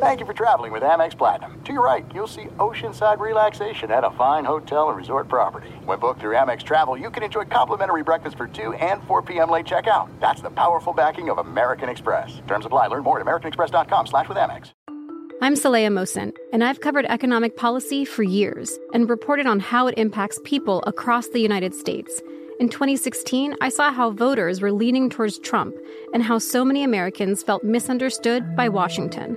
Thank you for traveling with Amex Platinum. To your right, you'll see oceanside relaxation at a fine hotel and resort property. When booked through Amex Travel, you can enjoy complimentary breakfast for 2 and 4 p.m. late checkout. That's the powerful backing of American Express. Terms apply. Learn more at americanexpress.com slash with Amex. I'm Saleha Mohsin, and I've covered economic policy for years and reported on how it impacts people across the United States. In 2016, I saw how voters were leaning towards Trump and how so many Americans felt misunderstood by Washington.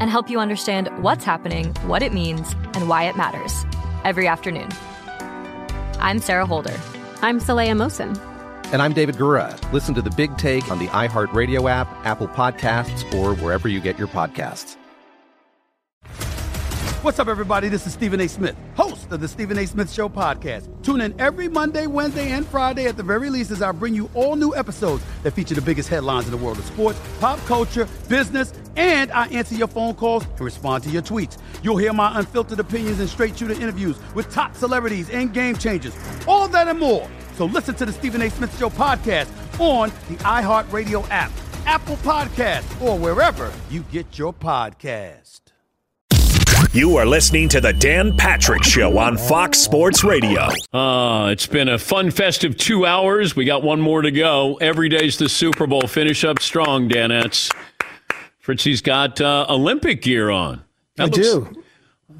and help you understand what's happening, what it means, and why it matters every afternoon. I'm Sarah Holder. I'm Saleha Mohsin. And I'm David Gura. Listen to the big take on the iHeartRadio app, Apple Podcasts, or wherever you get your podcasts. What's up, everybody? This is Stephen A. Smith, host of the Stephen A. Smith Show podcast. Tune in every Monday, Wednesday, and Friday at the very least as I bring you all new episodes that feature the biggest headlines in the world of sports, pop culture, business, and I answer your phone calls and respond to your tweets. You'll hear my unfiltered opinions and straight shooter interviews with top celebrities and game changers. All that and more. So listen to the Stephen A. Smith Show podcast on the iHeartRadio app, Apple Podcast, or wherever you get your podcast. You are listening to the Dan Patrick Show on Fox Sports Radio. Uh, it's been a fun, festive two hours. We got one more to go. Every day's the Super Bowl. Finish up strong, Danettes. Fritzy's got uh, Olympic gear on. That I looks, do.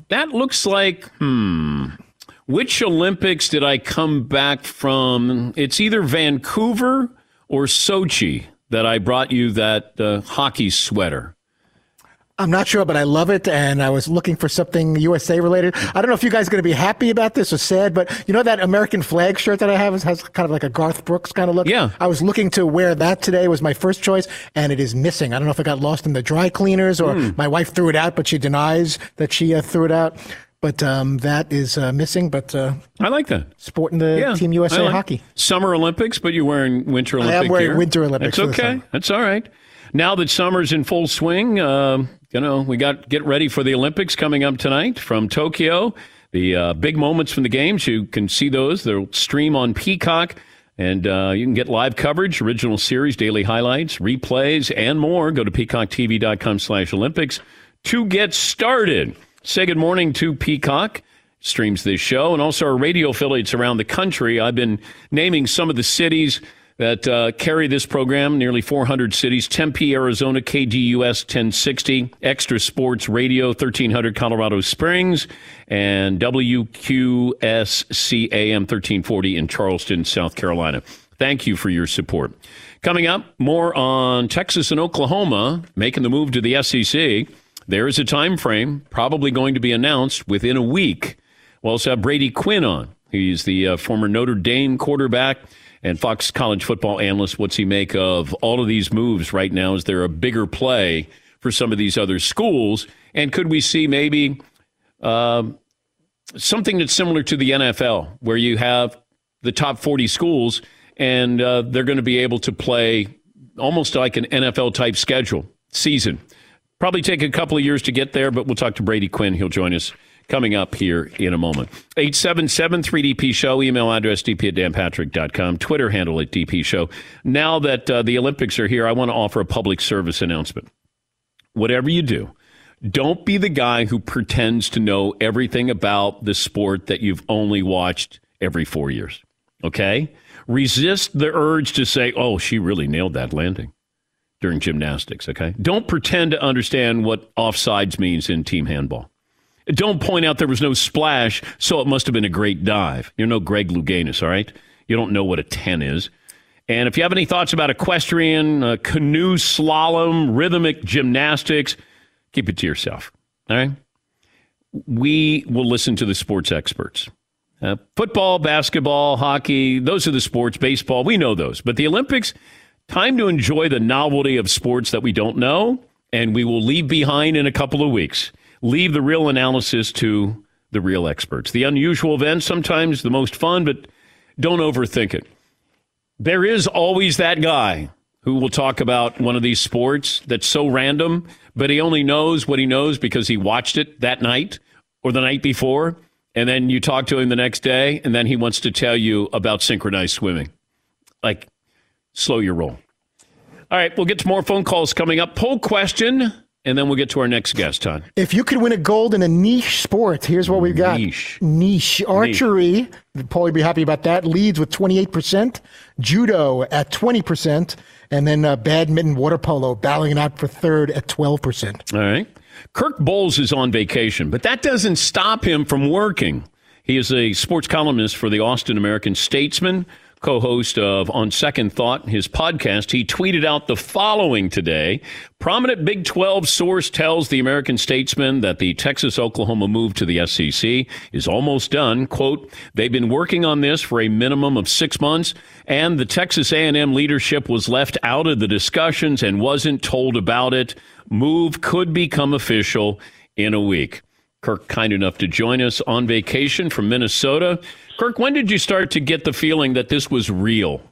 That looks like, hmm. Which Olympics did I come back from? It's either Vancouver or Sochi that I brought you that uh, hockey sweater. I'm not sure, but I love it. And I was looking for something USA related. I don't know if you guys are going to be happy about this or sad, but you know that American flag shirt that I have has kind of like a Garth Brooks kind of look. Yeah. I was looking to wear that today was my first choice and it is missing. I don't know if it got lost in the dry cleaners or mm. my wife threw it out, but she denies that she uh, threw it out. But um, that is uh, missing. But uh, I like that sporting the yeah, Team USA like hockey Summer Olympics, but you're wearing Winter Olympic I am wearing gear. Winter Olympics. That's okay. That's all right. Now that summer's in full swing, uh, you know, we got get ready for the Olympics coming up tonight from Tokyo. The uh, big moments from the games, you can see those. They'll stream on Peacock, and uh, you can get live coverage, original series, daily highlights, replays, and more. Go to peacocktv.com slash Olympics to get started. Say good morning to Peacock streams this show and also our radio affiliates around the country. I've been naming some of the cities that uh, carry this program, nearly 400 cities Tempe, Arizona, KDUS 1060, Extra Sports Radio 1300 Colorado Springs, and WQSC AM 1340 in Charleston, South Carolina. Thank you for your support. Coming up, more on Texas and Oklahoma making the move to the SEC. There is a time frame, probably going to be announced within a week. We'll also have Brady Quinn on. He's the uh, former Notre Dame quarterback and Fox college football analyst, what's he make of all of these moves right now? Is there a bigger play for some of these other schools? And could we see maybe uh, something that's similar to the NFL, where you have the top 40 schools and uh, they're going to be able to play almost like an NFL type schedule season? Probably take a couple of years to get there, but we'll talk to Brady Quinn. He'll join us coming up here in a moment. 877 3DP Show, email address dp at danpatrick.com, Twitter handle at DP Show. Now that uh, the Olympics are here, I want to offer a public service announcement. Whatever you do, don't be the guy who pretends to know everything about the sport that you've only watched every four years. Okay? Resist the urge to say, oh, she really nailed that landing during gymnastics. Okay? Don't pretend to understand what offsides means in team handball. Don't point out there was no splash, so it must have been a great dive. You're no Greg Louganis, all right? You don't know what a 10 is. And if you have any thoughts about equestrian, uh, canoe slalom, rhythmic gymnastics, keep it to yourself, all right? We will listen to the sports experts. Uh, football, basketball, hockey, those are the sports, baseball, we know those. But the Olympics, time to enjoy the novelty of sports that we don't know, and we will leave behind in a couple of weeks. Leave the real analysis to the real experts. The unusual events, sometimes the most fun, but don't overthink it. There is always that guy who will talk about one of these sports that's so random, but he only knows what he knows because he watched it that night or the night before. And then you talk to him the next day, and then he wants to tell you about synchronized swimming. Like, slow your roll. All right, we'll get to more phone calls coming up. Poll question and then we'll get to our next guest, Todd. If you could win a gold in a niche sport, here's what we've got. Niche. Niche. Archery, Paul would be happy about that, leads with 28%. Judo at 20%. And then uh, badminton, water polo, battling out for third at 12%. All right. Kirk Bohls is on vacation, but that doesn't stop him from working. He is a sports columnist for the Austin American Statesman co host of On Second Thought, his podcast, he tweeted out the following today. Prominent Big 12 source tells the American Statesman that the Texas Oklahoma move to the SEC is almost done. Quote, they've been working on this for a minimum of six months, and the Texas A&M leadership was left out of the discussions and wasn't told about it. Move could become official in a week. Kirk, kind enough to join us on vacation from Minnesota. Kirk, when did you start to get the feeling that this was real?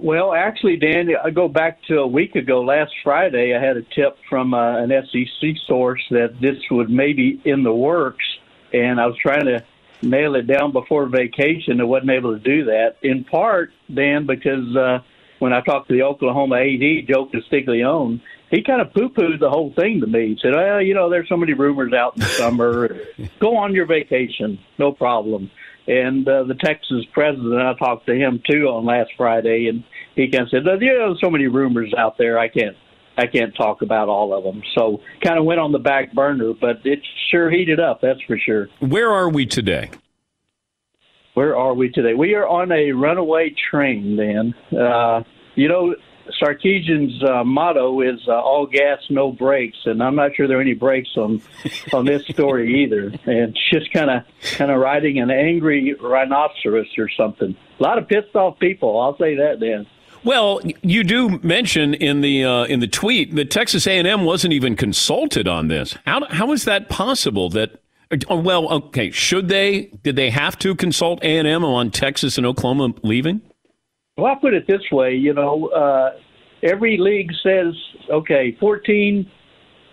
Well, actually, Dan, I go back to a week ago. Last Friday, I had a tip from uh, an SEC source that this would maybe in the works, and I was trying to nail it down before vacation. I wasn't able to do that. In part, Dan, because uh, when I talked to the Oklahoma AD, Joe Castiglione, he kind of poo pooed the whole thing to me. He said, Well, you know, there's so many rumors out in the summer. Go on your vacation, no problem. And uh, the Texas president, I talked to him too on last Friday, and he kind of said, "You know, so many rumors out there. I can't, I can't talk about all of them." So, kind of went on the back burner, but it sure heated up. That's for sure. Where are we today? Where are we today? We are on a runaway train. Then, uh, you know, Sarkisian's uh, motto is uh, "all gas, no brakes," and I'm not sure there are any brakes on on this story either. And it's just kind of kind of riding an angry rhinoceros or something. A lot of pissed off people. I'll say that, Dan. Well, you do mention in the uh, in the tweet that Texas A&M wasn't even consulted on this. How how is that possible? That uh, well, okay, should they? Did they have to consult A&M on Texas and Oklahoma leaving? Well, I'll put it this way. You know, uh, every league says, okay, 14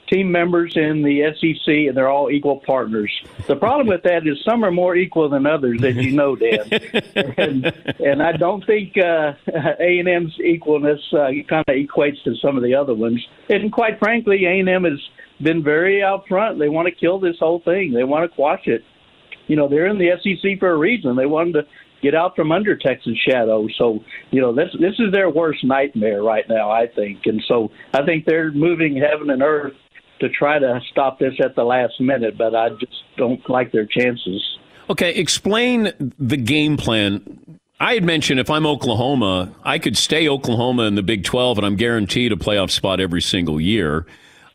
team members in the SEC, and they're all equal partners. The problem with that is some are more equal than others, as you know, Dan. and, and I don't think uh, A&M's equalness uh, kind of equates to some of the other ones. And quite frankly, A&M has been very out front. They want to kill this whole thing. They want to quash it. You know, they're in the SEC for a reason. They wanted to get out from under Texas shadow. So, you know, this this is their worst nightmare right now, I think. And so I think they're moving heaven and earth to try to stop this at the last minute, but I just don't like their chances. Okay, explain the game plan. I had mentioned if I'm Oklahoma, I could stay Oklahoma in the Big 12 and I'm guaranteed a playoff spot every single year.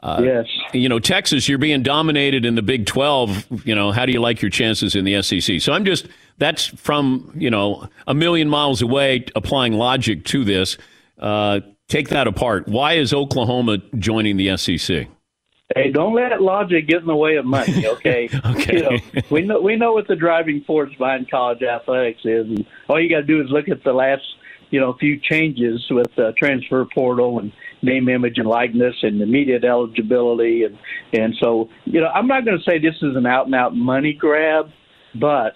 Uh, yes. You know, Texas, you're being dominated in the Big 12. You know, how do you like your chances in the SEC? So I'm just, that's from, you know, a million miles away applying logic to this. Uh, take that apart. Why is Oklahoma joining the SEC? Hey, don't let logic get in the way of money, okay? okay. You know, we know we know what the driving force behind college athletics is, and all you got to do is look at the last, you know, few changes with the transfer portal and name, image, and likeness, and immediate eligibility, and and so you know, I'm not going to say this is an out and out money grab, but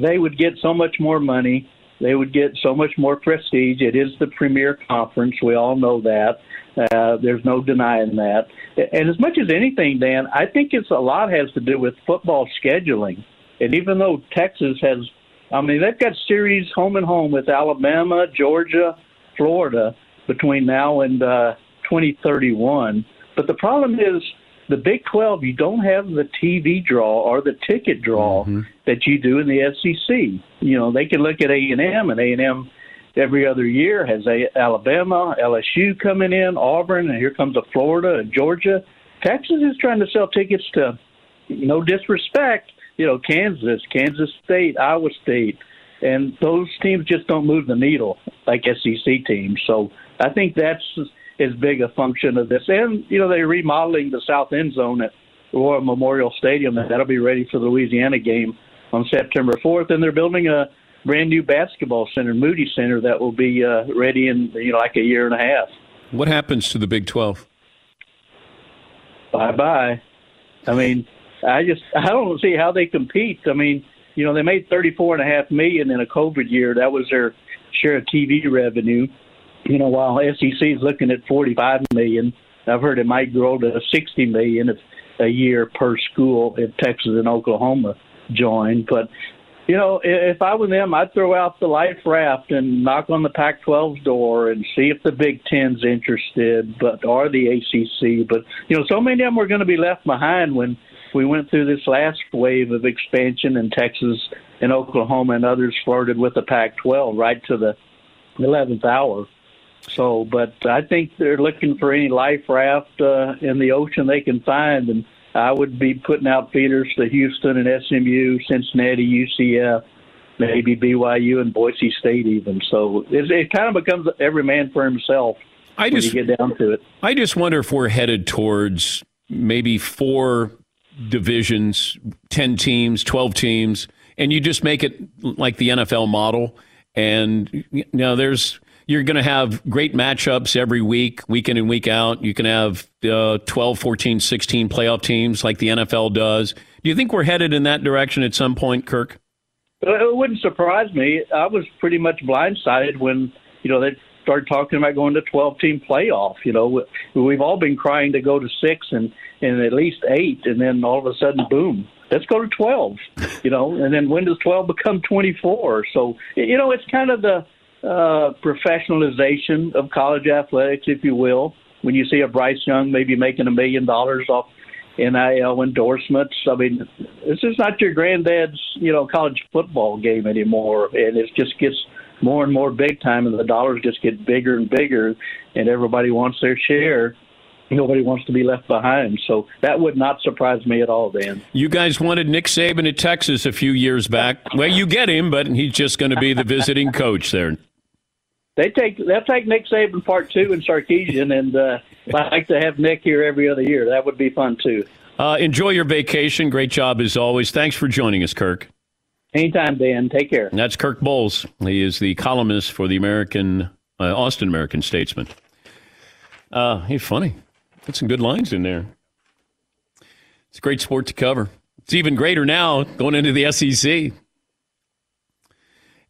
they would get so much more money. They would get so much more prestige. It is the premier conference. We all know that. Uh, there's no denying that. And as much as anything, Dan, I think it's a lot has to do with football scheduling. And even though Texas has, I mean, they've got series home and home with Alabama, Georgia, Florida between now and uh, 2031. But the problem is the Big 12, you don't have the TV draw or the ticket draw mm-hmm. that you do in the SEC. You know, they can look at A&M, and A&M every other year has a, Alabama, LSU coming in, Auburn, and here comes a Florida and Georgia. Texas is trying to sell tickets to, no disrespect, you know, Kansas, Kansas State, Iowa State, and those teams just don't move the needle like SEC teams. So I think that's as big a function of this. And, you know, they're remodeling the south end zone at Royal Memorial Stadium, and that'll be ready for the Louisiana game on September 4th. And they're building a brand new basketball center, Moody Center, that will be uh, ready in you know like a year and a half. What happens to the Big 12? Bye bye. I mean, I just I don't see how they compete. I mean, you know, they made thirty four and a half million in a COVID year. That was their share of TV revenue. You know, while SEC is looking at forty five million, I've heard it might grow to sixty million if, a year per school if Texas and Oklahoma join. But you know, if I were them, I'd throw out the life raft and knock on the Pac-12's door and see if the Big Ten's interested, but or the ACC. But you know, so many of them were going to be left behind when we went through this last wave of expansion, and Texas and Oklahoma and others flirted with the Pac-12 right to the 11th hour. So, but I think they're looking for any life raft uh, in the ocean they can find, and I would be putting out feeders to Houston and SMU, Cincinnati, UCF, maybe BYU and Boise State even. So it, it kind of becomes every man for himself. I just get down to it. I just wonder if we're headed towards maybe four divisions, ten teams, twelve teams, and you just make it like the NFL model. And you know, there's you're going to have great matchups every week, week in and week out. You can have uh, 12, 14, 16 playoff teams like the NFL does. Do you think we're headed in that direction at some point, Kirk? It wouldn't surprise me. I was pretty much blindsided when, you know, they started talking about going to 12 team playoff. You know, we've all been crying to go to six and, and at least eight, and then all of a sudden, boom, let's go to 12, you know, and then when does 12 become 24? So, you know, it's kind of the, uh, professionalization of college athletics, if you will. When you see a Bryce Young maybe making a million dollars off NIL endorsements, I mean, this is not your granddad's, you know, college football game anymore, and it just gets more and more big time, and the dollars just get bigger and bigger, and everybody wants their share nobody wants to be left behind. So that would not surprise me at all, Dan. You guys wanted Nick Saban at Texas a few years back. Well, you get him, but he's just going to be the visiting coach there. They take they'll take Nick Saban part two in Sarkisian, and uh, I like to have Nick here every other year. That would be fun too. Uh, enjoy your vacation. Great job as always. Thanks for joining us, Kirk. Anytime, Dan. Take care. And that's Kirk Bohls. He is the columnist for the American uh, Austin American Statesman. Uh, he's funny. Got some good lines in there. It's a great sport to cover. It's even greater now going into the SEC.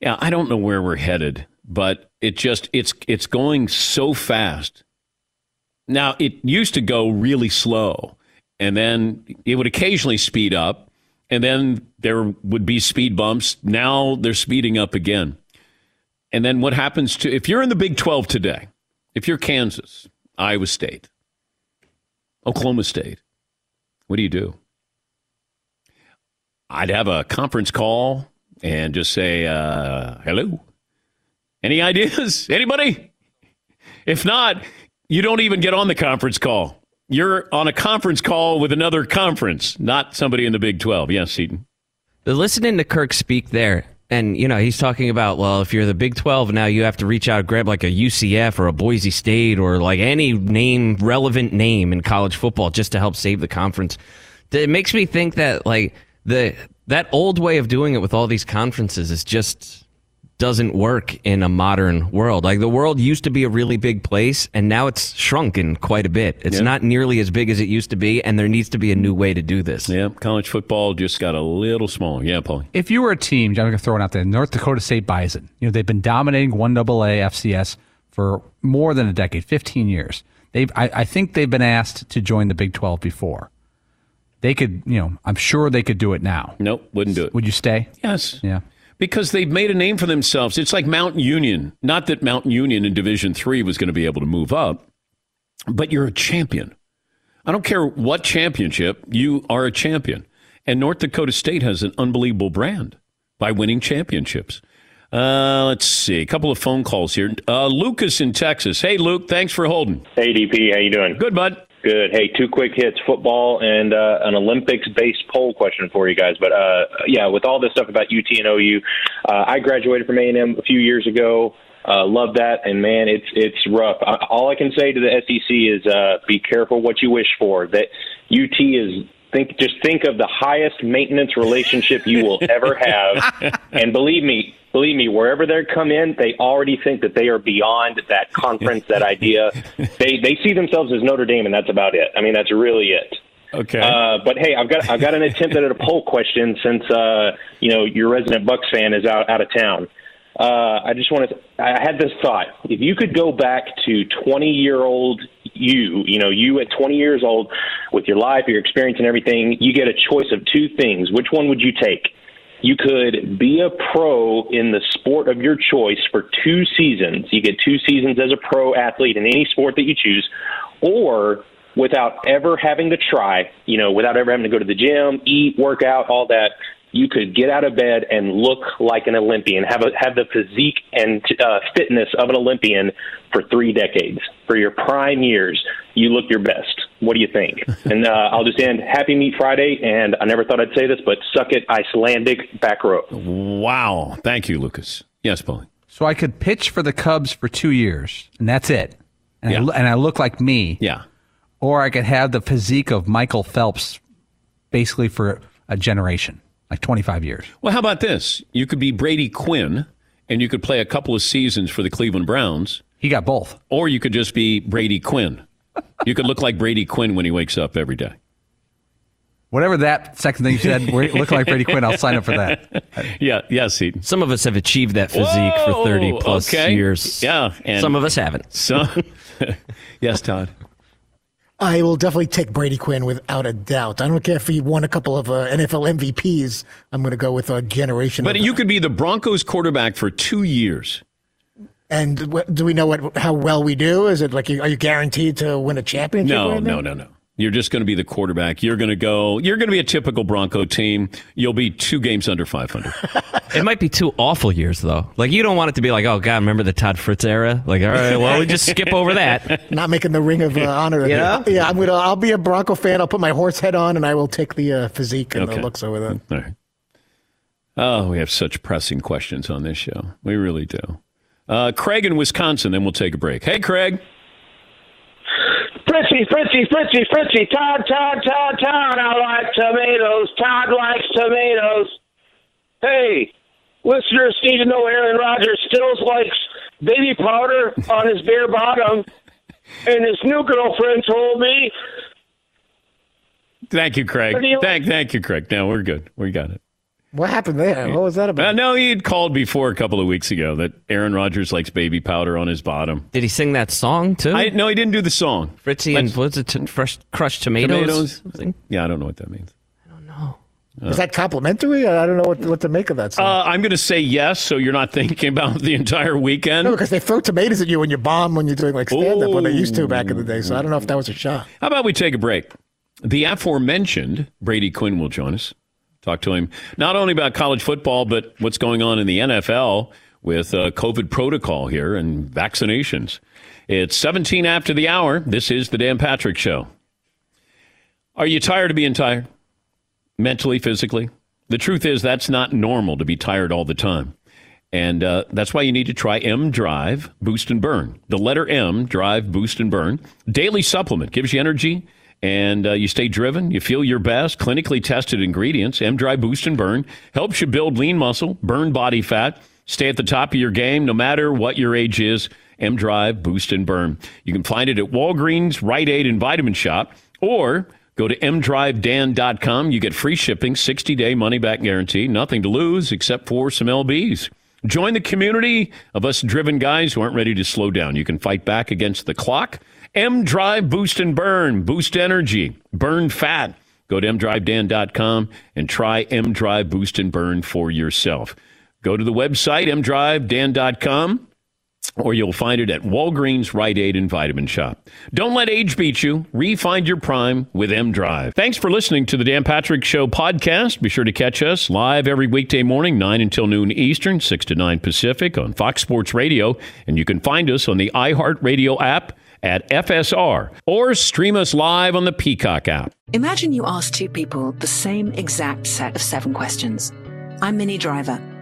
Yeah, I don't know where we're headed but it just it's it's going so fast. Now it used to go really slow, and then it would occasionally speed up, and then there would be speed bumps. Now they're speeding up again. And then what happens to if you're in the Big 12 today, if you're Kansas, Iowa State, Oklahoma State, what do you do? I'd have a conference call and just say, uh, hello. Any ideas? Anybody? If not, you don't even get on the conference call. You're on a conference call with another conference, not somebody in the Big 12. Yes, Seton. Listening to Kirk speak there, and you know he's talking about well, if you're the Big 12 now, you have to reach out and grab like a UCF or a Boise State or like any name relevant name in college football just to help save the conference. It makes me think that like the that old way of doing it with all these conferences is just doesn't work in a modern world. Like the world used to be a really big place and now it's shrunken quite a bit. It's yeah. not nearly as big as it used to be and there needs to be a new way to do this. Yeah, college football just got a little smaller. Yeah, Paul. If you were a team, I'm going to throw it out there, North Dakota State Bison. You know, they've been dominating 1AA FCS for more than a decade, 15 years. They've I, I think they've been asked to join the Big 12 before. They could, you know, I'm sure they could do it now. Nope, wouldn't do it. Would you stay? Yes. Yeah because they've made a name for themselves. It's like Mountain Union. Not that Mountain Union in Division Three was going to be able to move up, but you're a champion. I don't care what championship, you are a champion. And North Dakota State has an unbelievable brand by winning championships. Uh, let's see, a couple of phone calls here. Uh, Lucas in Texas. Hey, Luke, thanks for holding. Hey, DP, how you doing? Good, bud. Good. Hey, two quick hits: football and uh, an Olympics-based poll question for you guys. But uh, yeah, with all this stuff about UT and OU, uh, I graduated from A&M a few years ago. Uh, love that, and man, it's it's rough. all I can say to the SEC is uh, be careful what you wish for. That UT is Think just think of the highest maintenance relationship you will ever have, and believe me, believe me, wherever they come in, they already think that they are beyond that conference, that idea. They they see themselves as Notre Dame, and that's about it. I mean, that's really it. Okay. Uh, but hey, I've got I've got an attempt at a poll question since uh, you know your resident Bucks fan is out out of town. Uh, I just wanted to, I had this thought. If you could go back to 20 year old you, you know, you at 20 years old with your life, your experience and everything, you get a choice of two things. Which one would you take? You could be a pro in the sport of your choice for two seasons. You get two seasons as a pro athlete in any sport that you choose, or without ever having to try, you know, without ever having to go to the gym, eat, work out, all that, you could get out of bed and look like an Olympian, have a, have the physique and uh, fitness of an Olympian for three decades. For your prime years, you look your best. What do you think? and uh, I'll just end. Happy Meat Friday, and I never thought I'd say this, but suck it, Icelandic back row. Wow. Thank you, Lucas. Yes, Paulie. So I could pitch for the Cubs for two years, and that's it. And, I, and I look like me. Yeah. Or I could have the physique of Michael Phelps basically for a generation, like 25 years. Well, how about this? You could be Brady Quinn, and you could play a couple of seasons for the Cleveland Browns. He got both. Or you could just be Brady Quinn. You could look like Brady Quinn when he wakes up every day. Whatever that second thing you said, we look like Brady Quinn, I'll sign up for that. Yeah, yes, Heaton. Some of us have achieved that physique Whoa, for 30 plus okay. years. Yeah. and Some of us haven't. Some, yes, Todd. I will definitely take Brady Quinn without a doubt. I don't care if he won a couple of uh, NFL MVPs. I'm going to go with a generation. But you could be the Broncos quarterback for two years. and do we know what how well we do? Is it like are you guaranteed to win a championship? No, right no, no, no. You're just going to be the quarterback. You're going to go. You're going to be a typical Bronco team. You'll be two games under 500. It might be two awful years though. Like you don't want it to be like, oh God, remember the Todd Fritz era? Like, all right, well, we just skip over that. Not making the ring of uh, honor. You know? Yeah, I'm gonna. I'll be a Bronco fan. I'll put my horse head on, and I will take the uh, physique and Okay. the looks over that. All right. Oh, we have such pressing questions on this show. We really do. Uh, Craig in Wisconsin. Then we'll take a break. Hey, Craig. Fritzy, Fritzy, Fritzy, Fritzy, Todd, Todd, Todd, Todd. I like tomatoes. Todd likes tomatoes. Hey, listeners need to know Aaron Rodgers still likes baby powder on his bare bottom. And his new girlfriend told me Thank you, Craig. What do you- Thank, thank you, Craig. No, we're good. We got it. What happened there? What was that about? Uh, no, he had called before a couple of weeks ago that Aaron Rodgers likes baby powder on his bottom. Did he sing that song too? I no, he didn't do the song. Fritzy and what's it? T- fresh crushed tomatoes. Tomatoes. Yeah, I don't know what that means. I don't know. Uh, Is that complimentary? I don't know what, what to make of that. Song. Uh, I'm going to say yes, so you're not thinking about the entire weekend. no, because they throw tomatoes at you when you bomb when you're doing like stand up when they used to back in the day. So I don't know if that was a shot. How about we take a break? The aforementioned Brady Quinn will join us. Talk to him not only about college football, but what's going on in the NFL with uh, COVID protocol here and vaccinations. It's 17 after the hour. This is the Dan Patrick Show. Are you tired of being tired? Mentally, physically? The truth is, that's not normal to be tired all the time. And uh, that's why you need to try M Drive Boost and Burn. The letter M, Drive Boost and Burn. Daily supplement gives you energy and uh, you stay driven. You feel your best. Clinically tested ingredients. M Drive Boost and Burn helps you build lean muscle, burn body fat, stay at the top of your game no matter what your age is. M Drive Boost and Burn. You can find it at Walgreens, Rite Aid, and Vitamin Shoppe, or go to mdrivedan.com. You get free shipping, 60 day money back guarantee. Nothing to lose except for some LBs. Join the community of us driven guys who aren't ready to slow down. You can fight back against the clock. M Drive Boost and Burn. Boost energy. Burn fat. Go to mdrivedan.com and try M Drive Boost and Burn for yourself. Go to the website, mdrivedan.com, or you'll find it at Walgreens, Rite Aid, and Vitamin Shoppe. Don't let age beat you. Refind your prime with M Drive. Thanks for listening to the Dan Patrick Show podcast. Be sure to catch us live every weekday morning, 9 until noon Eastern, 6 to 9 Pacific on Fox Sports Radio. And you can find us on the iHeartRadio app at FSR or stream us live on the Peacock app. Imagine you ask two people the same exact set of seven questions. I'm Minnie Driver,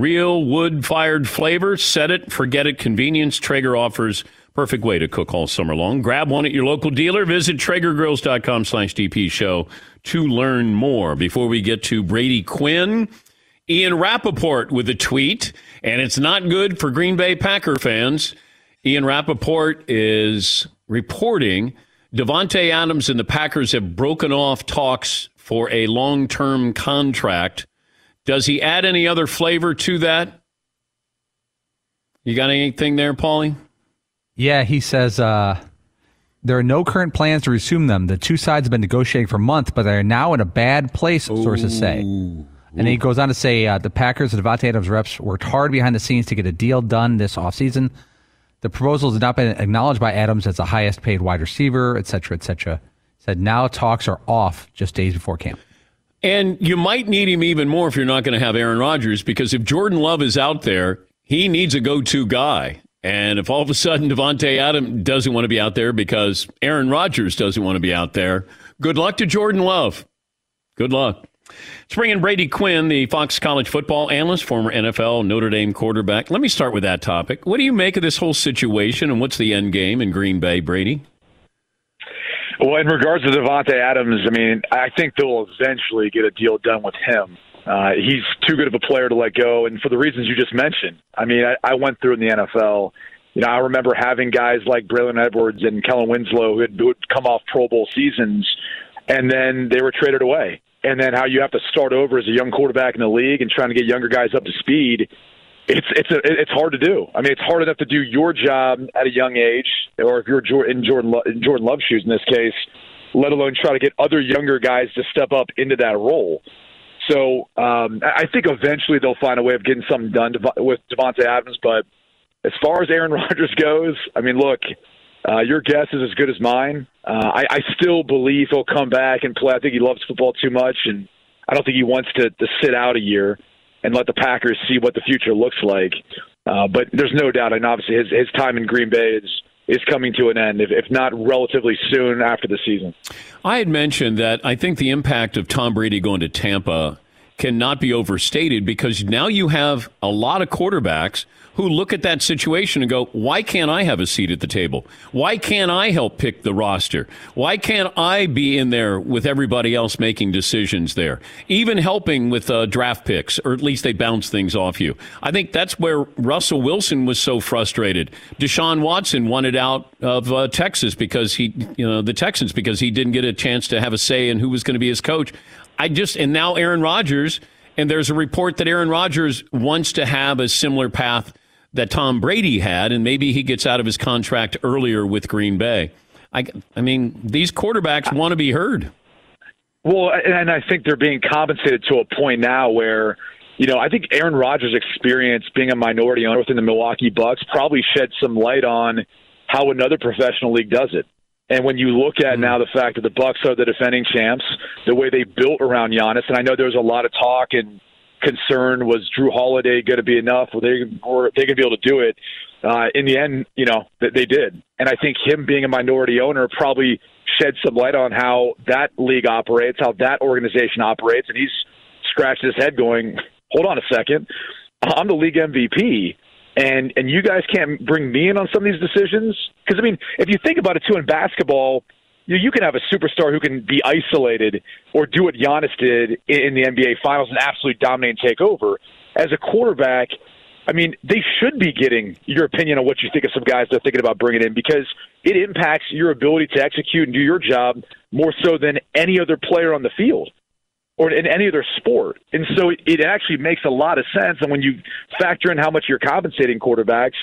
Real wood fired flavor. Set it, forget it. Convenience. Traeger offers perfect way to cook all summer long. Grab one at your local dealer. Visit TraegerGrills.com slash DP show to learn more. Before we get to Brady Quinn, Ian Rapoport with a tweet, and it's not good for Green Bay Packer fans. Ian Rapoport is reporting Davante Adams and the Packers have broken off talks for a long term contract. Does he add any other flavor to that? You got anything there, Paulie? Yeah, he says uh, there are no current plans to resume them. The two sides have been negotiating for months, but they are now in a bad place, sources say. And he goes on to say uh, the Packers and Davante Adams reps worked hard behind the scenes to get a deal done this offseason. The proposal has not been acknowledged by Adams as the highest paid wide receiver, et cetera, et cetera. said now talks are off just days before camp. And you might need him even more if you're not going to have Aaron Rodgers, because if Jordan Love is out there, he needs a go to guy. And if all of a sudden Davante Adams doesn't want to be out there because Aaron Rodgers doesn't want to be out there, good luck to Jordan Love. Good luck. Let's bring in Brady Quinn, the Fox College football analyst, former NFL Notre Dame quarterback. Let me start with that topic. What do you make of this whole situation, and what's the end game in Green Bay, Brady? Well, in regards to Davante Adams, I mean, I think they'll eventually get a deal done with him. Uh, he's too good of a player to let go, and for the reasons you just mentioned. I mean, I, I went through in the NFL. You know, I remember having guys like Braylon Edwards and Kellen Winslow who had, who had come off Pro Bowl seasons, and then they were traded away and then how you have to start over as a young quarterback in the league and trying to get younger guys up to speed. It's it's a, it's hard to do. I mean, it's hard enough to do your job at a young age, or if you're in Jordan in Jordan Love shoes in this case, let alone try to get other younger guys to step up into that role. So um, I think eventually they'll find a way of getting something done with Davante Adams. But as far as Aaron Rodgers goes, I mean, look, uh, your guess is as good as mine. Uh, I, I still believe he'll come back and play. I think he loves football too much, and I don't think he wants to, to sit out a year and let the Packers see what the future looks like. Uh, but there's no doubt, and obviously his his time in Green Bay is is coming to an end, if, if not relatively soon after the season. I had mentioned that I think the impact of Tom Brady going to Tampa cannot be overstated because now you have a lot of quarterbacks who look at that situation and go, why can't I have a seat at the table? Why can't I help pick the roster? Why can't I be in there with everybody else making decisions there? Even helping with uh, draft picks, or at least they bounce things off you. I think that's where Russell Wilson was so frustrated. Deshaun Watson wanted out of uh, Texas because he, you know, the Texans because he didn't get a chance to have a say in who was going to be his coach. I just, and now Aaron Rodgers, and there's a report that Aaron Rodgers wants to have a similar path that Tom Brady had, and maybe he gets out of his contract earlier with Green Bay. I, I mean, these quarterbacks want to be heard. Well, and I think they're being compensated to a point now where, you know, I think Aaron Rodgers' experience being a minority owner within the Milwaukee Bucks probably shed some light on how another professional league does it. And when you look at hmm. now the fact that the Bucks are the defending champs, the way they built around Giannis, and I know there was a lot of talk and concern was Jrue Holiday going to be enough? Were they were they going to be able to do it? Uh, in the end, you know, they did, and I think him being a minority owner probably shed some light on how that league operates, how that organization operates, and he's scratched his head, going, "Hold on a second, I'm the league MVP." And and you guys can't bring me in on some of these decisions because I mean, if you think about it too, in basketball, you, you can have a superstar who can be isolated or do what Giannis did in the NBA Finals and absolutely dominate and take over. As a quarterback, I mean, they should be getting your opinion on what you think of some guys they're thinking about bringing in because it impacts your ability to execute and do your job more so than any other player on the field or in any other sport. And so it actually makes a lot of sense. And when you factor in how much you're compensating quarterbacks,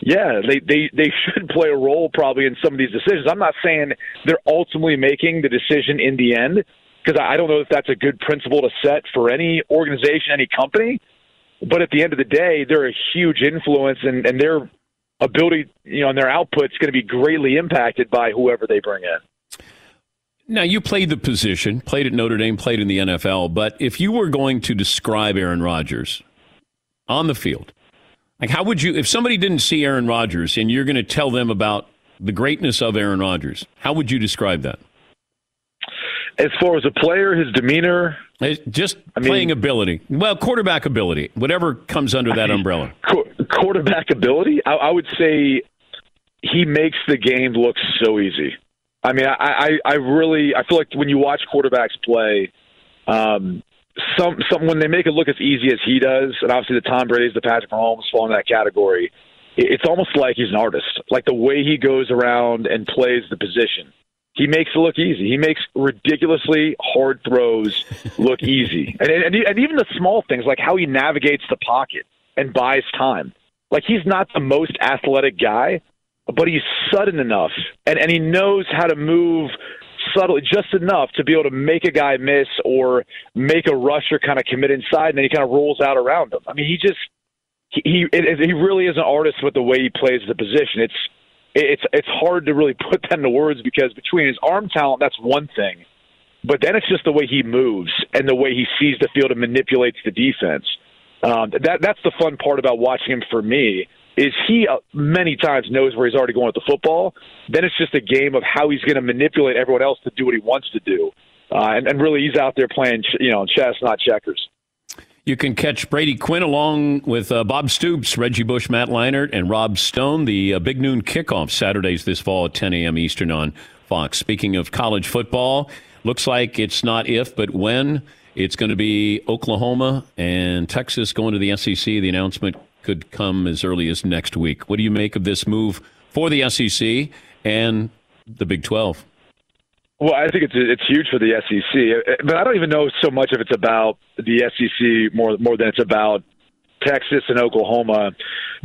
yeah, they, they, they should play a role probably in some of these decisions. I'm not saying they're ultimately making the decision in the end because I don't know if that's a good principle to set for any organization, any company. But at the end of the day, they're a huge influence, and, and their ability, you know, and their output is going to be greatly impacted by whoever they bring in. Now, you played the position, played at Notre Dame, played in the NFL, but if you were going to describe Aaron Rodgers on the field, like, how would you, if somebody didn't see Aaron Rodgers and you're going to tell them about the greatness of Aaron Rodgers, how would you describe that? As far as a player, his demeanor, just I playing mean, ability. Well, quarterback ability, whatever comes under that umbrella. Qu- quarterback ability, I, I would say he makes the game look so easy. I mean, I, I, I really, I feel like when you watch quarterbacks play, um, some some when they make it look as easy as he does, and obviously the Tom Brady's, the Patrick Mahomes fall in that category. It's almost like he's an artist. Like the way he goes around and plays the position, he makes it look easy. He makes ridiculously hard throws look easy, and, and and even the small things like how he navigates the pocket and buys time. Like he's not the most athletic guy, but he's sudden enough, and and he knows how to move subtly, just enough to be able to make a guy miss or make a rusher kind of commit inside, and then he kind of rolls out around him. I mean, he just he he, he really is an artist with the way he plays the position. It's it's it's hard to really put that into words because between his arm talent, that's one thing, but then it's just the way he moves and the way he sees the field and manipulates the defense. Um, that that's the fun part about watching him for me is he uh, many times knows where he's already going with the football. Then it's just a game of how he's going to manipulate everyone else to do what he wants to do, uh, and, and really he's out there playing you know chess, not checkers. You can catch Brady Quinn along with uh, Bob Stoops, Reggie Bush, Matt Leinart, and Rob Stone. The uh, Big Noon kickoff Saturdays this fall at 10 a.m. Eastern on Fox. Speaking of college football, looks like it's not if, but when. It's going to be Oklahoma and Texas going to the SEC. The announcement could come as early as next week. What do you make of this move for the SEC and the Big 12? Well, I think it's it's huge for the SEC, but I don't even know so much if it's about the SEC more more than it's about Texas and Oklahoma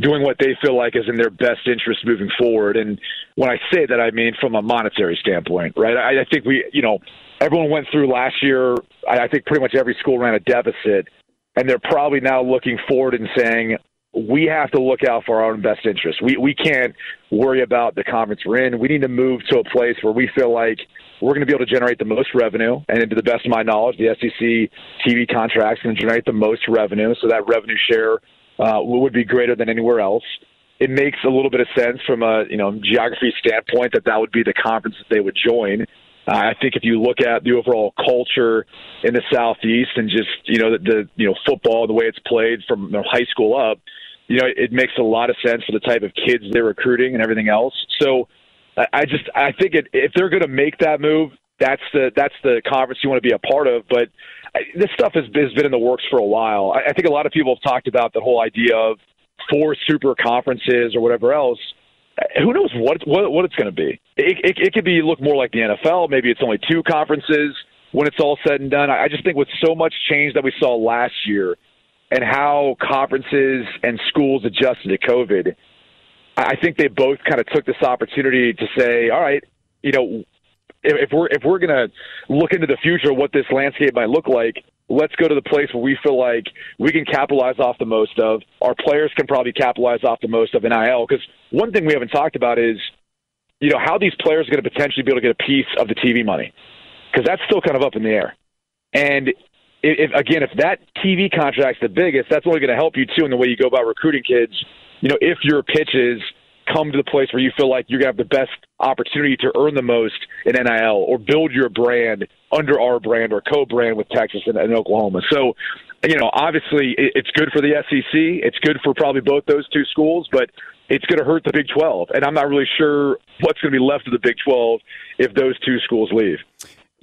doing what they feel like is in their best interest moving forward. And when I say that, I mean from a monetary standpoint, right? I, I think we, you know, everyone went through last year. I, I think pretty much every school ran a deficit, and they're probably now looking forward and saying, we have to look out for our own best interest. We we can't worry about the conference we're in. We need to move to a place where we feel like we're going to be able to generate the most revenue. And to the best of my knowledge, the SEC TV contracts can generate the most revenue, so that revenue share uh, would be greater than anywhere else. It makes a little bit of sense from a you know geography standpoint that that would be the conference that they would join. I think if you look at the overall culture in the southeast and just you know the, the you know football, the way it's played from high school up, you know it makes a lot of sense for the type of kids they're recruiting and everything else. So I just I think it, if they're going to make that move, that's the that's the conference you want to be a part of. But this stuff has, has been in the works for a while. I, I think a lot of people have talked about the whole idea of four super conferences or whatever else. Who knows what what, what it's going to be? It, it, it could be look more like the NFL. Maybe it's only two conferences when it's all said and done. I just think with so much change that we saw last year and how conferences and schools adjusted to COVID, I think they both kind of took this opportunity to say, all right, you know, if, we're if we're going to look into the future, what this landscape might look like, let's go to the place where we feel like we can capitalize off the most of. Our players can probably capitalize off the most of NIL. Because one thing we haven't talked about is, you know, how these players are going to potentially be able to get a piece of the TV money, because that's still kind of up in the air. And if, again, if that TV contract's the biggest, that's only going to help you too in the way you go about recruiting kids you know, if your pitches come to the place where you feel like you're going to have the best opportunity to earn the most in NIL or build your brand under our brand or co-brand with Texas and, and Oklahoma. So, you know, obviously it's good for the SEC. It's good for probably both those two schools, but it's going to hurt the Big 12. And I'm not really sure what's going to be left of the Big 12 if those two schools leave.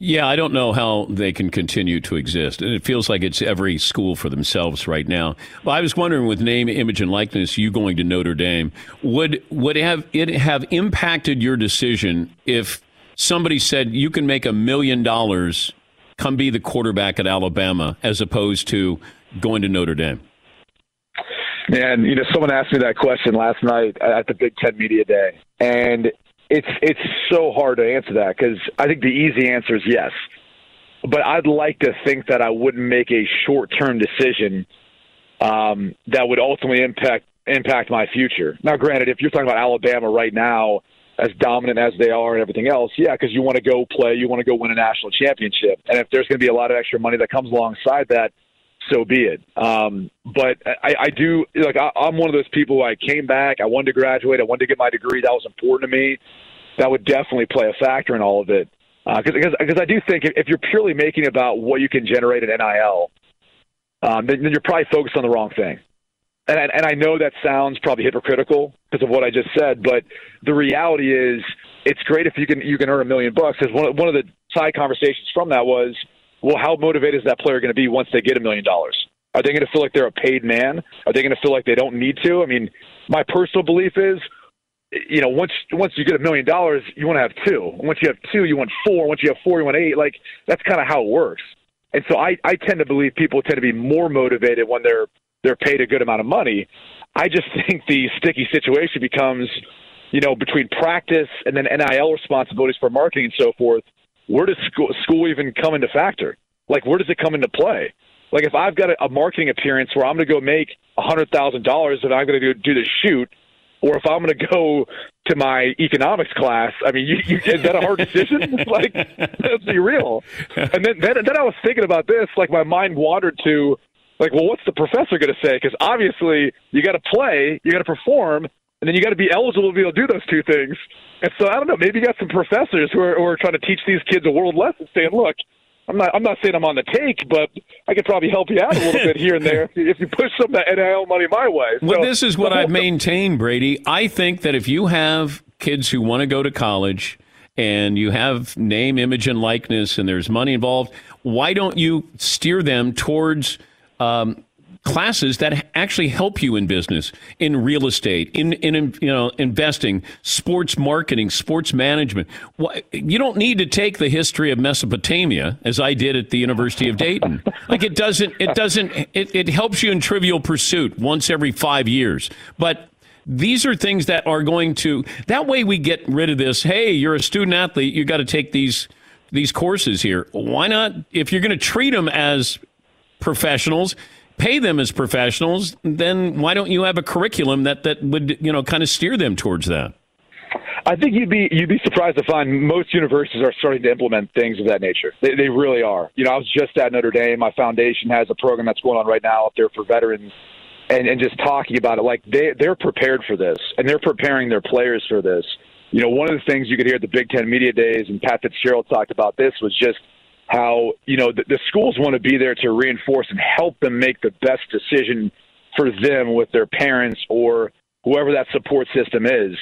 Yeah, I don't know how they can continue to exist. And it feels like it's every school for themselves right now. Well, I was wondering with name, image, and likeness, you going to Notre Dame, would would have it have impacted your decision if somebody said you can make a million dollars, come be the quarterback at Alabama, as opposed to going to Notre Dame? Man, you know, someone asked me that question last night at the Big Ten Media Day, and it's it's so hard to answer that because I think the easy answer is yes. But I'd like to think that I wouldn't make a short term decision um, that would ultimately impact impact my future. Now, granted, if you're talking about Alabama right now, as dominant as they are and everything else, yeah, because you want to go play, you want to go win a national championship, and if there's going to be a lot of extra money that comes alongside that, so be it. Um, but I, I do like I, I'm one of those people. I came back. I wanted to graduate. I wanted to get my degree. That was important to me. That would definitely play a factor in all of it. Because uh, because I do think if, if you're purely making about what you can generate in NIL, um, then, then you're probably focused on the wrong thing. And and I know that sounds probably hypocritical because of what I just said, but the reality is it's great if you can you can earn a million bucks. Because one one of the side conversations from that was well, how motivated is that player going to be once they get a million dollars? Are they going to feel like they're a paid man? Are they going to feel like they don't need to? I mean, my personal belief is, you know, once once you get a million dollars, you want to have two. Once you have two, you want four. Once you have four, you want eight. Like that's kind of how it works. And so I, I tend to believe people tend to be more motivated when they're they're paid a good amount of money. I just think the sticky situation becomes, you know, between practice and then NIL responsibilities for marketing and so forth where does school, school even come into factor? Like, where does it come into play? Like, if I've got a, a marketing appearance where I'm going to go make a hundred thousand dollars and I'm going to do the shoot, or if I'm going to go, to my economics class. I mean, you, you, is that a hard decision? like, let's be real. And then, then, then I was thinking about this. Like, my mind wandered to, like, well, what's the professor going to say? Because obviously, you got to play, you got to perform, and then you got to be eligible to be able to do those two things. And so I don't know. Maybe you got some professors who are, who are trying to teach these kids a world lesson, saying, "Look, I'm not. I'm not saying I'm on the take, but I could probably help you out a little bit here and there if you push some of that NIL money my way." So, well, this is what I've maintained, Brady. I think that if you have kids who want to go to college and you have name, image, and likeness, and there's money involved, why don't you steer them towards um, classes that actually help you in business, in real estate, in, in you know investing, sports marketing, sports management. You don't need to take the history of Mesopotamia as I did at the University of Dayton. Like it doesn't it doesn't it, it helps you in Trivial Pursuit once every five years, but. These are things that are going to that way we get rid of this. Hey, you're a student athlete, you got to take these these courses here. Why not if you're going to treat them as professionals, pay them as professionals, then why don't you have a curriculum that, that would, you know, kind of steer them towards that? I think you'd be you'd be surprised to find most universities are starting to implement things of that nature. They, they really are. You know, I was just at Notre Dame. My foundation has a program that's going on right now up there for veterans, and and just talking about it, like they they're prepared for this, and they're preparing their players for this. You know, one of the things you could hear at the Big Ten media days, and Pat Fitzgerald talked about this, was just how you know the, the schools want to be there to reinforce and help them make the best decision for them with their parents or whoever that support system is.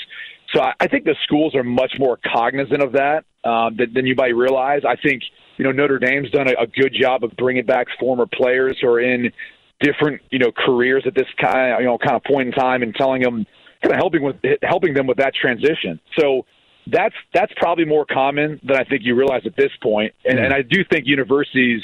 So I, I think the schools are much more cognizant of that um, than, than you might realize. I think you know Notre Dame's done a, a good job of bringing back former players who are in different you know careers at this kind you know kind of point in time and telling them kind of helping with helping them with that transition. So that's that's probably more common than I think you realize at this point. And, mm. and I do think universities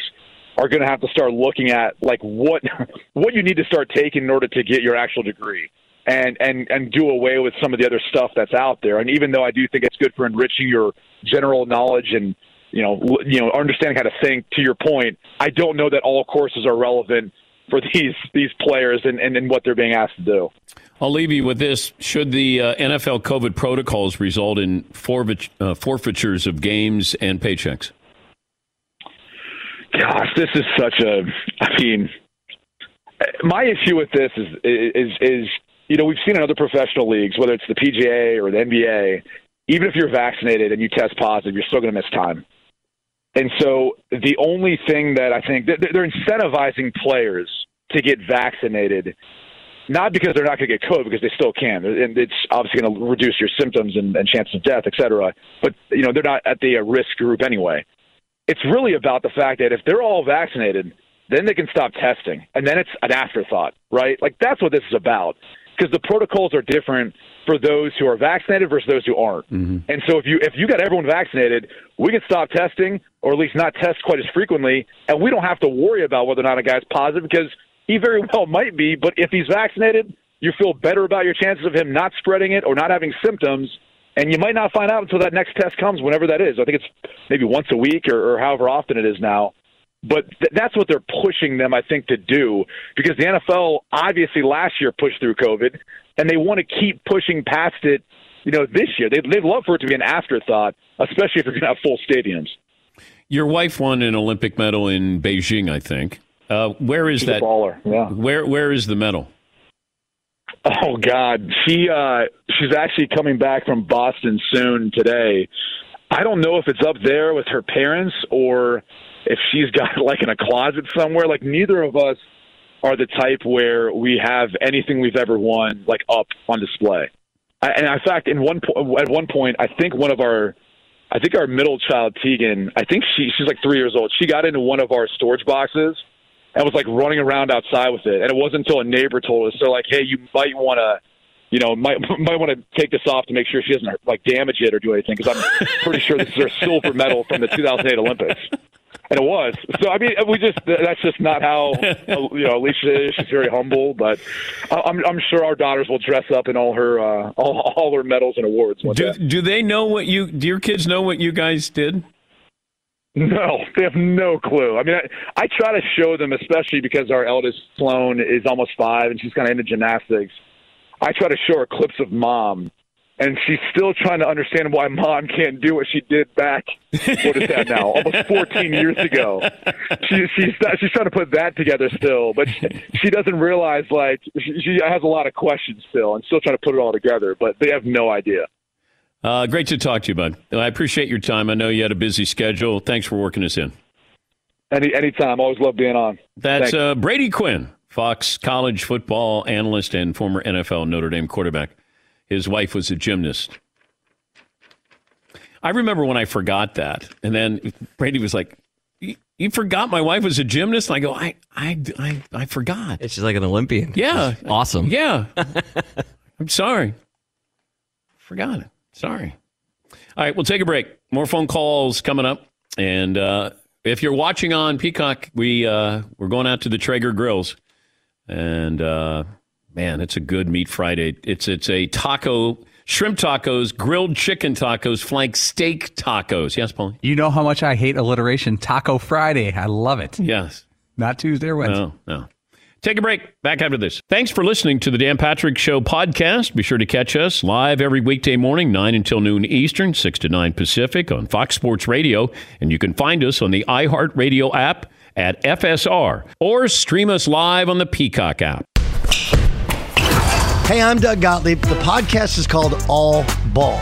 are going to have to start looking at like what what you need to start taking in order to get your actual degree. And, and and do away with some of the other stuff that's out there. And even though I do think it's good for enriching your general knowledge and you know you know understanding how to think, to your point, I don't know that all courses are relevant for these these players and, and, and what they're being asked to do. I'll leave you with this. Should the uh, NFL COVID protocols result in forfeit, uh, forfeitures of games and paychecks? Gosh, this is such a. I mean, my issue with this is is is you know we've seen in other professional leagues, whether it's the PGA or the NBA, even if you're vaccinated and you test positive, you're still going to miss time. And so the only thing that I think they're incentivizing players to get vaccinated not because they're not going to get COVID, because they still can, and it's obviously going to reduce your symptoms and, and chances of death, et cetera. But you know they're not at the uh, risk group anyway. It's really about the fact that if they're all vaccinated, then they can stop testing, and then it's an afterthought, right? Like that's what this is about, because the protocols are different for those who are vaccinated versus those who aren't. Mm-hmm. And so if you if you got everyone vaccinated, we can stop testing, or at least not test quite as frequently, and we don't have to worry about whether or not a guy's positive because he very well might be, but if he's vaccinated, you feel better about your chances of him not spreading it or not having symptoms. And you might not find out until that next test comes, whenever that is. I think it's maybe once a week or, or however often it is now. But th- that's what they're pushing them, I think, to do because the NFL obviously last year pushed through COVID, and they want to keep pushing past it. You know, this year they'd, they'd love for it to be an afterthought, especially if you're going to have full stadiums. Your wife won an Olympic medal in Beijing, I think. Uh, where is She's that? baller. Yeah. Where Where is the medal? Oh God, she uh, she's actually coming back from Boston soon today. I don't know if it's up there with her parents or if she's got like in a closet somewhere. Like neither of us are the type where we have anything we've ever won like up on display. And in fact, in one po- at one point, I think one of our I think our middle child Tegan, I think she she's like three years old. She got into one of our storage boxes and was like running around outside with it. And it wasn't until a neighbor told us, they're like, hey, you might want to, you know, might might want to take this off to make sure she doesn't like damage it or do anything because I'm pretty sure this is her silver medal from the 2008 Olympics. And it was. So I mean, we just—that's just not how you know Alicia is. She's very humble, but I'm, I'm sure our daughters will dress up in all her uh, all, all her medals and awards. Do, do they know what you? Do your kids know what you guys did? No, they have no clue. I mean, I, I try to show them, especially because our eldest Sloan is almost five and she's kind of into gymnastics. I try to show her clips of mom and she's still trying to understand why mom can't do what she did back. What is that now? Almost 14 years ago. She, she's she's trying to put that together still, but she, she doesn't realize like she, she has a lot of questions still, and still trying to put it all together. But they have no idea. Uh, great to talk to you, bud. I appreciate your time. I know you had a busy schedule. Thanks for working us in. Any anytime. Always love being on. That's uh, Brady Quinn, Fox college football analyst and former NFL Notre Dame quarterback. His wife was a gymnast. I remember when I forgot that, and then Brady was like, "You forgot my wife was a gymnast." And I go, "I, I, I, I forgot." She's like an Olympian. Yeah, awesome. Yeah, I'm sorry, forgot it. Sorry. All right, we'll take a break. More phone calls coming up, and uh, if you're watching on Peacock, we uh, we're going out to the Traeger Grills, and uh, man, it's a good meat Friday. It's it's a taco, shrimp tacos, grilled chicken tacos, flank steak tacos. Yes, Paul. You know how much I hate alliteration. Taco Friday. I love it. Yes. Not Tuesday or Wednesday. No, no. Take a break. Back after this. Thanks for listening to the Dan Patrick Show podcast. Be sure to catch us live every weekday morning, 9 until noon Eastern, 6 to 9 Pacific on Fox Sports Radio. And you can find us on the iHeartRadio app at FSR or stream us live on the Peacock app. Hey, I'm Doug Gottlieb. The podcast is called All Ball.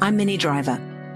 I'm Minnie Driver,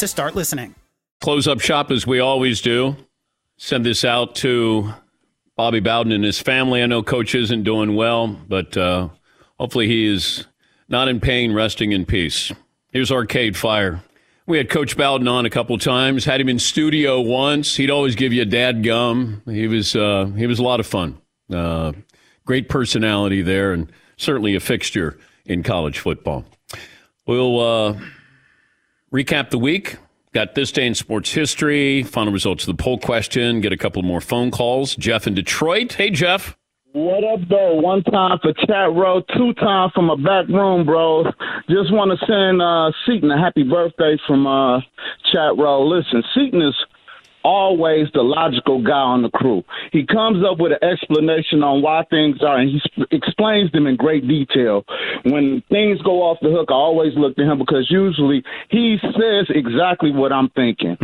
to start listening. Close up shop as we always do. Send this out to Bobby Bowden and his family. I know Coach isn't doing well, but uh, hopefully he is not in pain, resting in peace. Here's Arcade Fire. We had Coach Bowden on a couple times. Had him in studio once. He'd always give you a dad gum. He was uh, he was a lot of fun. Uh, great personality there, and certainly a fixture in college football. We'll uh, recap the week. Got this day in sports history, final results of the poll question, get a couple more phone calls. Jeff in Detroit. Hey, Jeff. What up, though? One time for chat row, two time from a back room, bro. Just want to send uh, Seaton a happy birthday from uh, chat row. Listen, Seaton is always the logical guy on the crew. He comes up with an explanation on why things are, and he sp- explains them in great detail. When things go off the hook, I always look to him because usually he says exactly what I'm thinking.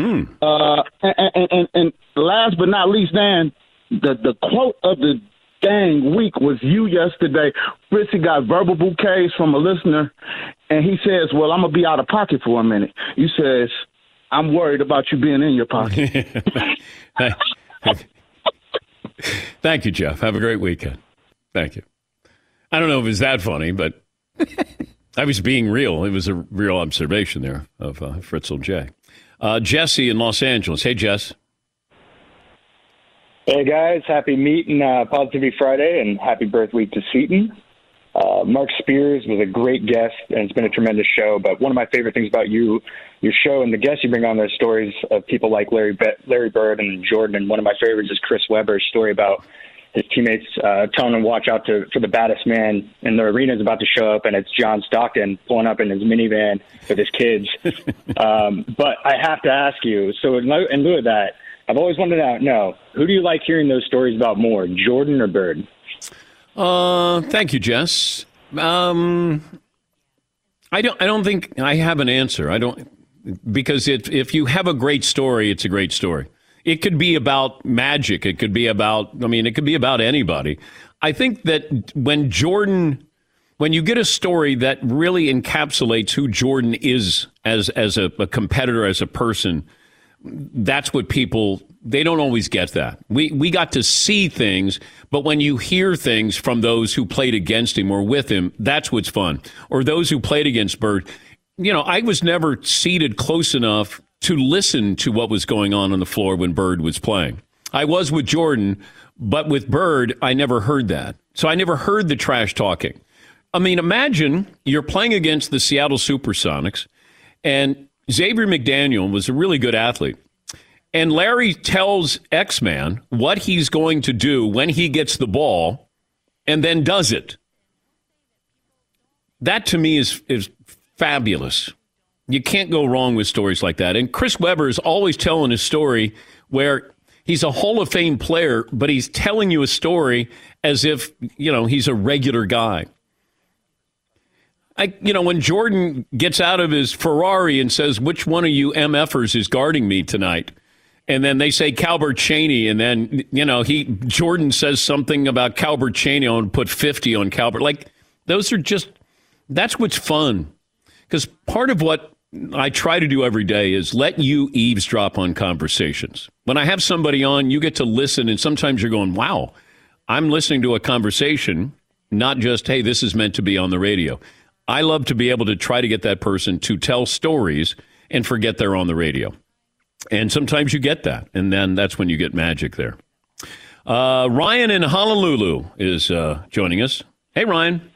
Uh, and, and, and, and last but not least, Dan, the the quote of the dang week was you yesterday. Fritzy got verbal bouquets from a listener, and he says, "Well, I'm gonna be out of pocket for a minute." You says. I'm worried about you being in your pocket. Thank you, Jeff. Have a great weekend. Thank you. I don't know if it was that funny, but I was being real. It was a real observation there of uh, Fritzl J. Uh, Jesse in Los Angeles. Hey, Jess. Hey guys, happy meeting uh, Positivity Friday and happy birth week to Seaton. Uh, Marc Spears was a great guest and it's been a tremendous show. But one of my favorite things about you, your show, and the guests you bring on those stories of people like Larry Be- Larry Bird and Jordan. And one of my favorites is Chris Webber's story about his teammates uh, telling him watch out to, for the baddest man, and the arena is about to show up, and it's John Stockton pulling up in his minivan with his kids. um, but I have to ask you. So in in lieu of that, I've always wanted to know who do you like hearing those stories about more, Jordan or Bird? Uh, thank you, Jess. Um, I don't. I don't think I have an answer. I don't because it, if you have a great story, it's a great story. It could be about magic. It could be about. I mean, it could be about anybody. I think that when Jordan, when you get a story that really encapsulates who Jordan is as as a, a competitor, as a person, that's what people they don't always get that. We we got to see things, but when you hear things from those who played against him or with him, that's what's fun. Or those who played against Bird. You know, I was never seated close enough to listen to what was going on on the floor when Bird was playing. I was with Jordan, but with Bird, I never heard that. So I never heard the trash talking. I mean, imagine you're playing against the Seattle Supersonics and Xavier McDaniel was a really good athlete. And Larry tells X Man what he's going to do when he gets the ball and then does it. That to me is, is fabulous. You can't go wrong with stories like that. And Chris Webber is always telling a story where he's a Hall of Fame player, but he's telling you a story as if, you know, he's a regular guy. I, you know, when Jordan gets out of his Ferrari and says, which one of you MFers is guarding me tonight? And then they say Calbert Cheney, and then, you know, he, Jordan says something about Calbert Cheney and put 50 on Calbert. Like, those are just, that's what's fun. Because part of what I try to do every day is let you eavesdrop on conversations. When I have somebody on, you get to listen, and sometimes you're going, wow, I'm listening to a conversation, not just, hey, this is meant to be on the radio. I love to be able to try to get that person to tell stories and forget they're on the radio. And sometimes you get that, and then that's when you get magic there. Uh, Ryan in Honolulu is uh, joining us. Hey, Ryan.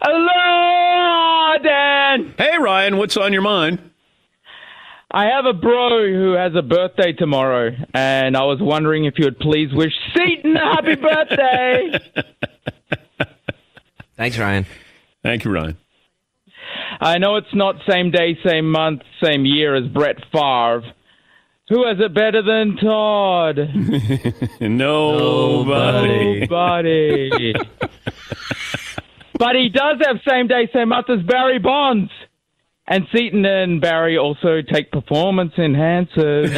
Hello, Dan. Hey, Ryan. What's on your mind? I have a bro who has a birthday tomorrow, and I was wondering if you would please wish Seaton a happy birthday. Thanks, Ryan. Thank you, Ryan. I know it's not same day, same month, same year as Brett Favre. Who has it better than Todd? Nobody. Nobody. but he does have same day, same month as Barry Bonds. And Seaton and Barry also take performance enhancers.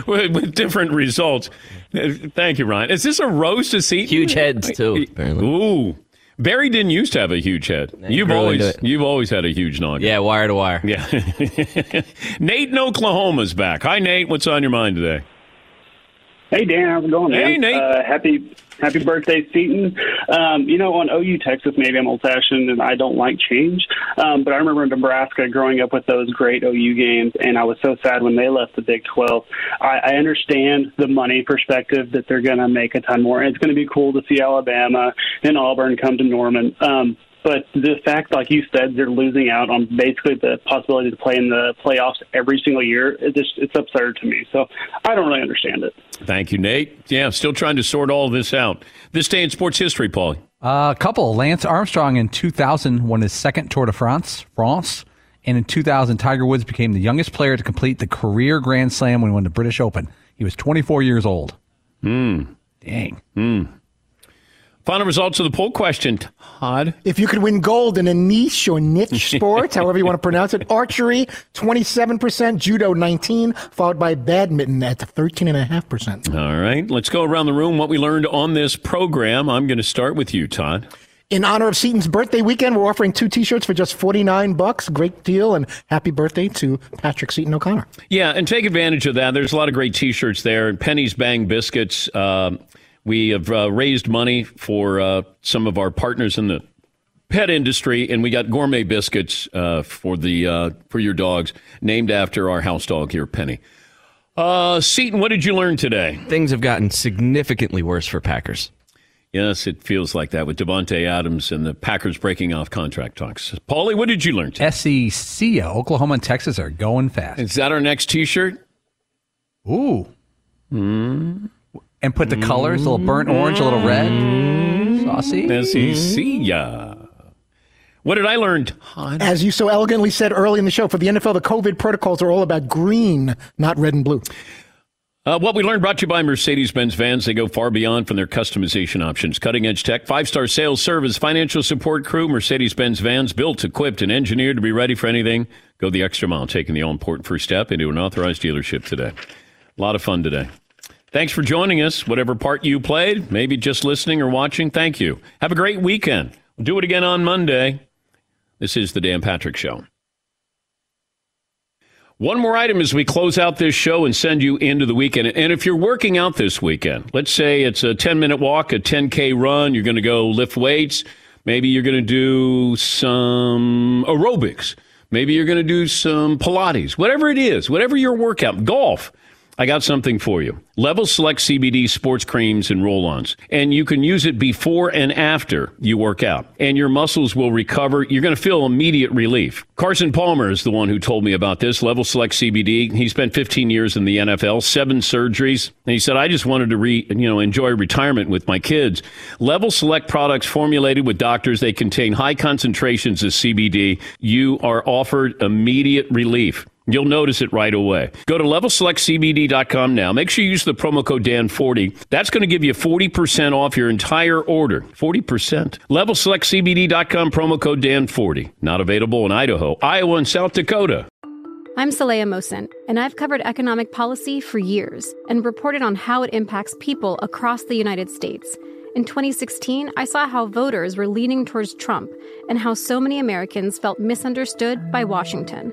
with, with different results. Thank you, Ryan. Is this a roast to Seaton? Huge heads, too, apparently. Ooh. Barry didn't used to have a huge head. You've always you've always had a huge noggin. Yeah, wire to wire. Yeah. Nate in Oklahoma's back. Hi, Nate. What's on your mind today? Hey Dan, how's it going, man? Hey, Nate. Uh, happy happy birthday, Seaton. Um, you know, on OU Texas, maybe I'm old fashioned and I don't like change. Um, but I remember Nebraska growing up with those great OU games, and I was so sad when they left the Big 12. I, I understand the money perspective that they're going to make a ton more, and it's going to be cool to see Alabama and Auburn come to Norman. Um, but the fact, like you said, they're losing out on basically the possibility to play in the playoffs every single year. It just, it's absurd to me. So I don't really understand it. Thank you, Nate. Yeah, still trying to sort all this out. This day in sports history, Paulie. A couple. Lance Armstrong in 2000 won his second Tour de France, France, and in 2000, Tiger Woods became the youngest player to complete the career Grand Slam when he won the British Open. He was 24 years old. Hmm. Dang. Hmm. Final results of the poll question, Todd. If you could win gold in a niche or niche sport, however you want to pronounce it, archery 27%, judo 19, followed by badminton at 13.5%. All right, let's go around the room. What we learned on this program. I'm going to start with you, Todd. In honor of Seaton's birthday weekend, we're offering two T-shirts for just 49 bucks. Great deal, and happy birthday to Patrick Seaton O'Connor. Yeah, and take advantage of that. There's a lot of great T-shirts there. And Penny's Bang Biscuits. Uh, we have uh, raised money for uh, some of our partners in the pet industry, and we got gourmet biscuits uh, for the uh, for your dogs, named after our house dog here, Penny. Uh, Seaton, what did you learn today? Things have gotten significantly worse for Packers. Yes, it feels like that with Davante Adams and the Packers breaking off contract talks. Paulie, what did you learn today? SEC, Oklahoma and Texas are going fast. Is that our next T-shirt? Ooh. Mm. And put the colors, a little burnt orange, a little red. Saucy. SEC, yeah. What did I learn, Todd? As you so elegantly said early in the show, for the NFL, the COVID protocols are all about green, not red and blue. Uh, what we learned brought to you by Mercedes Benz Vans. They go far beyond from their customization options. Cutting edge tech, five star sales service, financial support crew. Mercedes Benz Vans built, equipped, and engineered to be ready for anything. Go the extra mile, taking the all important first step into an authorized dealership today. A lot of fun today. Thanks for joining us. Whatever part you played, maybe just listening or watching, thank you. Have a great weekend. We'll do it again on Monday. This is the Dan Patrick Show. One more item as we close out this show and send you into the weekend. And if you're working out this weekend, let's say it's a 10 minute walk, a 10K run, you're going to go lift weights. Maybe you're going to do some aerobics. Maybe you're going to do some Pilates, whatever it is, whatever your workout, golf. I got something for you. Level Select CBD sports creams and roll ons. And you can use it before and after you work out. And your muscles will recover. You're going to feel immediate relief. Carson Palmer is the one who told me about this. Level Select CBD. He spent 15 years in the NFL, seven surgeries. And he said, I just wanted to re, you know, enjoy retirement with my kids. Level Select products formulated with doctors. They contain high concentrations of CBD. You are offered immediate relief. You'll notice it right away. Go to levelselectcbd.com now. Make sure you use the promo code DAN40. That's going to give you 40% off your entire order. 40%. Levelselectcbd.com, promo code DAN40. Not available in Idaho, Iowa, and South Dakota. I'm Saleha Mohsin, and I've covered economic policy for years and reported on how it impacts people across the United States. In 2016, I saw how voters were leaning towards Trump and how so many Americans felt misunderstood by Washington.